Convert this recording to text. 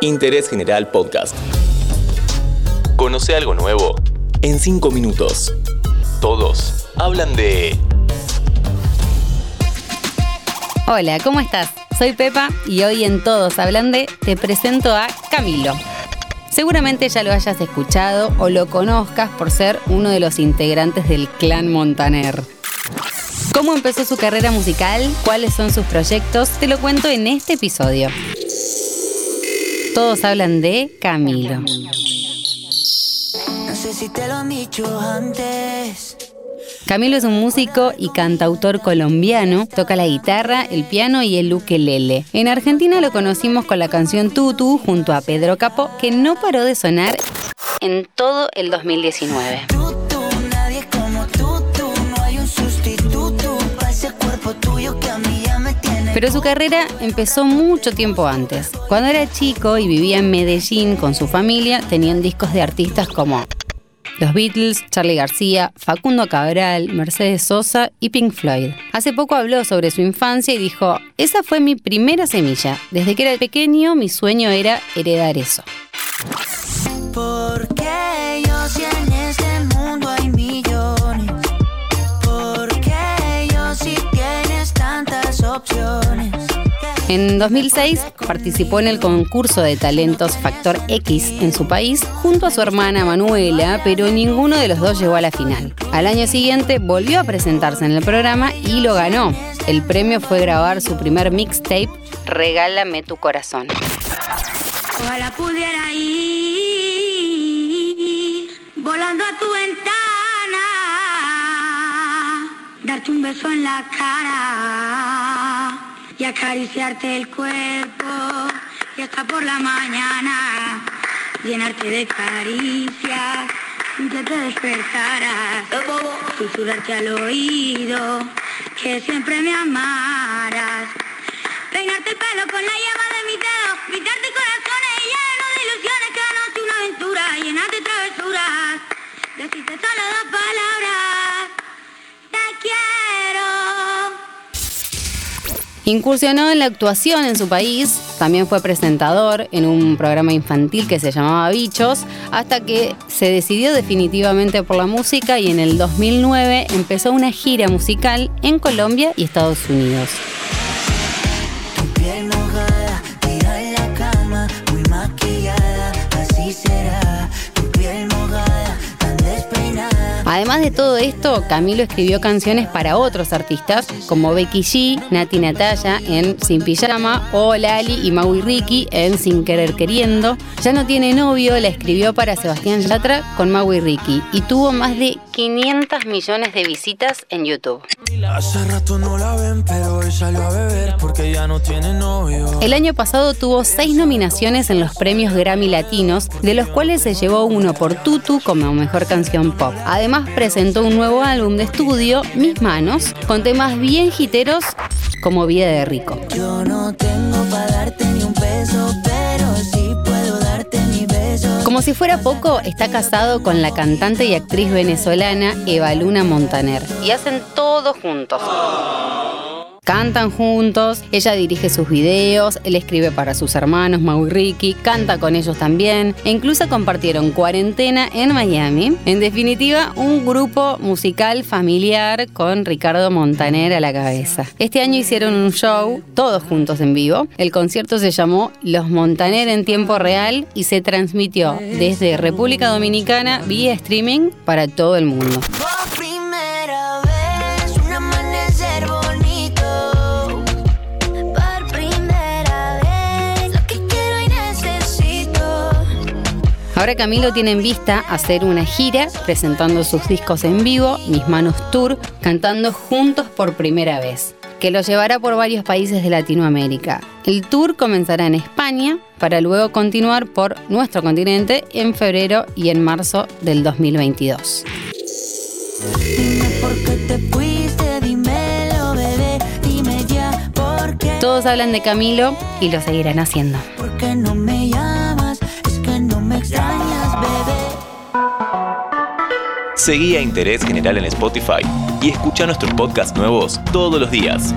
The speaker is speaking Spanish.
Interés General Podcast. Conoce algo nuevo en 5 minutos. Todos hablan de... Hola, ¿cómo estás? Soy Pepa y hoy en Todos hablan de te presento a Camilo. Seguramente ya lo hayas escuchado o lo conozcas por ser uno de los integrantes del clan Montaner. ¿Cómo empezó su carrera musical? ¿Cuáles son sus proyectos? Te lo cuento en este episodio. Todos hablan de Camilo. No sé si te lo han dicho antes. Camilo es un músico y cantautor colombiano, toca la guitarra, el piano y el ukelele. En Argentina lo conocimos con la canción Tutu junto a Pedro Capó, que no paró de sonar en todo el 2019. Tú, tú, nadie como tú, tú. No hay un sustituto para ese cuerpo tuyo que a mí. Pero su carrera empezó mucho tiempo antes. Cuando era chico y vivía en Medellín con su familia, tenían discos de artistas como los Beatles, Charlie García, Facundo Cabral, Mercedes Sosa y Pink Floyd. Hace poco habló sobre su infancia y dijo, esa fue mi primera semilla. Desde que era pequeño mi sueño era heredar eso. En 2006 participó en el concurso de talentos Factor X en su país junto a su hermana Manuela, pero ninguno de los dos llegó a la final. Al año siguiente volvió a presentarse en el programa y lo ganó. El premio fue grabar su primer mixtape, Regálame tu corazón. Ojalá pudiera ir volando a tu ventana, darte un beso en la cara y acariciarte el cuerpo y hasta por la mañana llenarte de caricias y que te despertaras, susurrarte al oído que siempre me amaras. Peinarte el pelo con la llama de mi dedo, gritarte corazones llenos de ilusiones, que anoche una aventura, llenarte de travesuras, decirte solo dos palabras, Incursionó en la actuación en su país, también fue presentador en un programa infantil que se llamaba Bichos, hasta que se decidió definitivamente por la música y en el 2009 empezó una gira musical en Colombia y Estados Unidos. Será. Además de todo esto, Camilo escribió canciones para otros artistas como Becky G, Nati Natalia en Sin Pijama o Lali y Maui Ricky en Sin Querer Queriendo. Ya no tiene novio, la escribió para Sebastián Yatra con Maui Ricky y tuvo más de 500 millones de visitas en YouTube. Hace rato no la ven, pero hoy salió a beber porque ya no tiene novio. El año pasado tuvo seis nominaciones en los premios Grammy Latinos, de los cuales se llevó uno por Tutu como mejor canción pop. Además presentó un nuevo álbum de estudio, Mis Manos, con temas bien jiteros como Vida de Rico. Yo no tengo para darte ni un peso, pero sí puedo darte mi beso. Como si fuera poco, está casado con la cantante y actriz venezolana Eva Luna Montaner. Y hacen todo juntos. Cantan juntos, ella dirige sus videos, él escribe para sus hermanos Mau Ricky, canta con ellos también e incluso compartieron cuarentena en Miami. En definitiva, un grupo musical familiar con Ricardo Montaner a la cabeza. Este año hicieron un show, todos juntos en vivo. El concierto se llamó Los Montaner en tiempo real y se transmitió desde República Dominicana vía streaming para todo el mundo. Ahora Camilo tiene en vista hacer una gira presentando sus discos en vivo, Mis Manos Tour, cantando juntos por primera vez, que lo llevará por varios países de Latinoamérica. El tour comenzará en España para luego continuar por nuestro continente en febrero y en marzo del 2022. Dime por qué te fuiste, dímelo, bebé. Dime ya por qué. Todos hablan de Camilo y lo seguirán haciendo. Seguí a Interés General en Spotify y escucha nuestros podcasts nuevos todos los días.